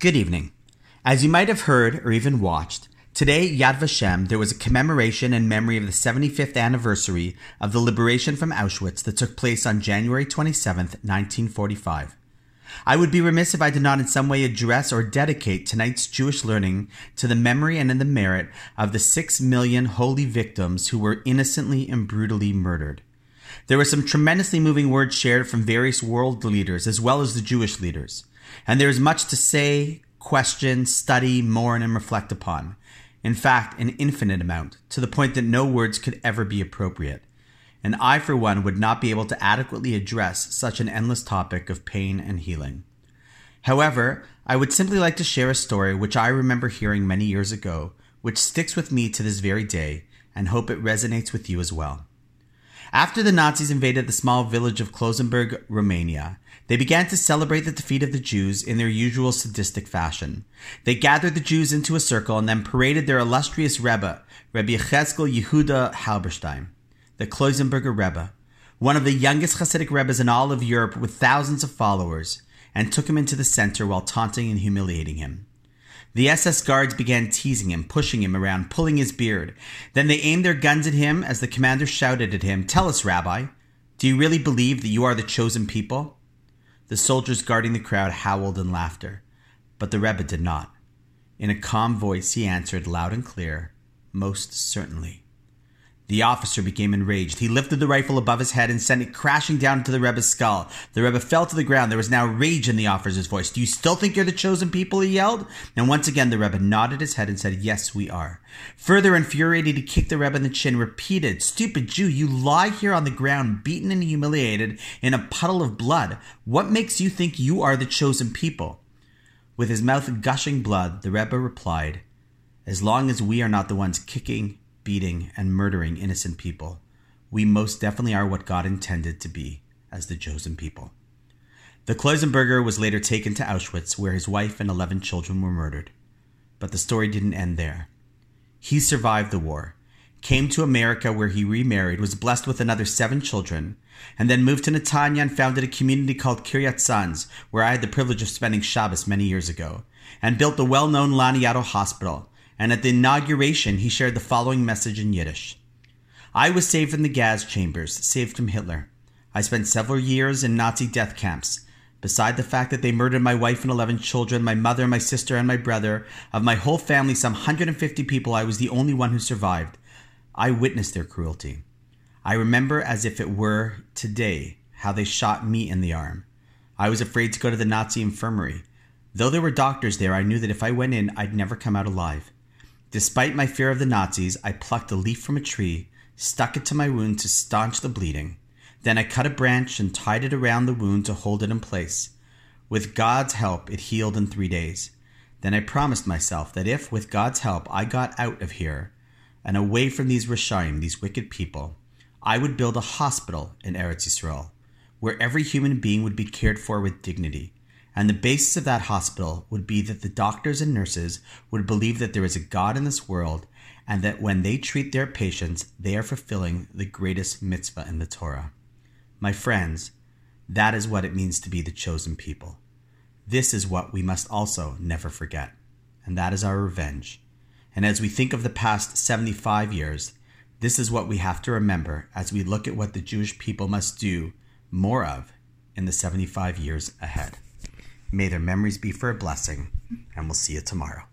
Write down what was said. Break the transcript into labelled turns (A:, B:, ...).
A: Good evening. As you might have heard or even watched, today Yad Vashem there was a commemoration in memory of the 75th anniversary of the liberation from Auschwitz that took place on January 27, 1945. I would be remiss if I did not in some way address or dedicate tonight's Jewish learning to the memory and in the merit of the six million holy victims who were innocently and brutally murdered. There were some tremendously moving words shared from various world leaders as well as the Jewish leaders. And there is much to say, question, study, mourn, and reflect upon. In fact, an infinite amount, to the point that no words could ever be appropriate. And I, for one, would not be able to adequately address such an endless topic of pain and healing. However, I would simply like to share a story which I remember hearing many years ago, which sticks with me to this very day, and hope it resonates with you as well. After the Nazis invaded the small village of Klausenburg, Romania, they began to celebrate the defeat of the Jews in their usual sadistic fashion. They gathered the Jews into a circle and then paraded their illustrious Rebbe, Rebbe Yechezkel Yehuda Halberstam, the Klausenburger Rebbe, one of the youngest Hasidic Rebbes in all of Europe with thousands of followers, and took him into the center while taunting and humiliating him. The SS guards began teasing him, pushing him around, pulling his beard. Then they aimed their guns at him as the commander shouted at him, Tell us, Rabbi, do you really believe that you are the chosen people? The soldiers guarding the crowd howled in laughter, but the Rebbe did not. In a calm voice, he answered loud and clear, Most certainly. The officer became enraged. He lifted the rifle above his head and sent it crashing down into the Rebbe's skull. The Rebbe fell to the ground. There was now rage in the officer's voice. Do you still think you're the chosen people? He yelled. And once again, the Rebbe nodded his head and said, Yes, we are. Further infuriated, he kicked the Rebbe in the chin, repeated, Stupid Jew, you lie here on the ground, beaten and humiliated in a puddle of blood. What makes you think you are the chosen people? With his mouth gushing blood, the Rebbe replied, As long as we are not the ones kicking, beating, and murdering innocent people, we most definitely are what God intended to be as the chosen people. The Klausenburger was later taken to Auschwitz, where his wife and 11 children were murdered. But the story didn't end there. He survived the war, came to America where he remarried, was blessed with another seven children, and then moved to Netanya and founded a community called Kiryat Sanz, where I had the privilege of spending Shabbos many years ago, and built the well known Laniado Hospital, and at the inauguration, he shared the following message in Yiddish I was saved from the gas chambers, saved from Hitler. I spent several years in Nazi death camps. Beside the fact that they murdered my wife and 11 children, my mother, my sister, and my brother, of my whole family, some 150 people, I was the only one who survived. I witnessed their cruelty. I remember as if it were today how they shot me in the arm. I was afraid to go to the Nazi infirmary. Though there were doctors there, I knew that if I went in, I'd never come out alive. Despite my fear of the Nazis, I plucked a leaf from a tree, stuck it to my wound to staunch the bleeding. Then I cut a branch and tied it around the wound to hold it in place. With God's help, it healed in three days. Then I promised myself that if, with God's help, I got out of here and away from these Rishaim, these wicked people, I would build a hospital in Eretz Yisrael, where every human being would be cared for with dignity, and the basis of that hospital would be that the doctors and nurses would believe that there is a God in this world and that when they treat their patients, they are fulfilling the greatest mitzvah in the Torah. My friends, that is what it means to be the chosen people. This is what we must also never forget, and that is our revenge. And as we think of the past 75 years, this is what we have to remember as we look at what the Jewish people must do more of in the 75 years ahead. May their memories be for a blessing, and we'll see you tomorrow.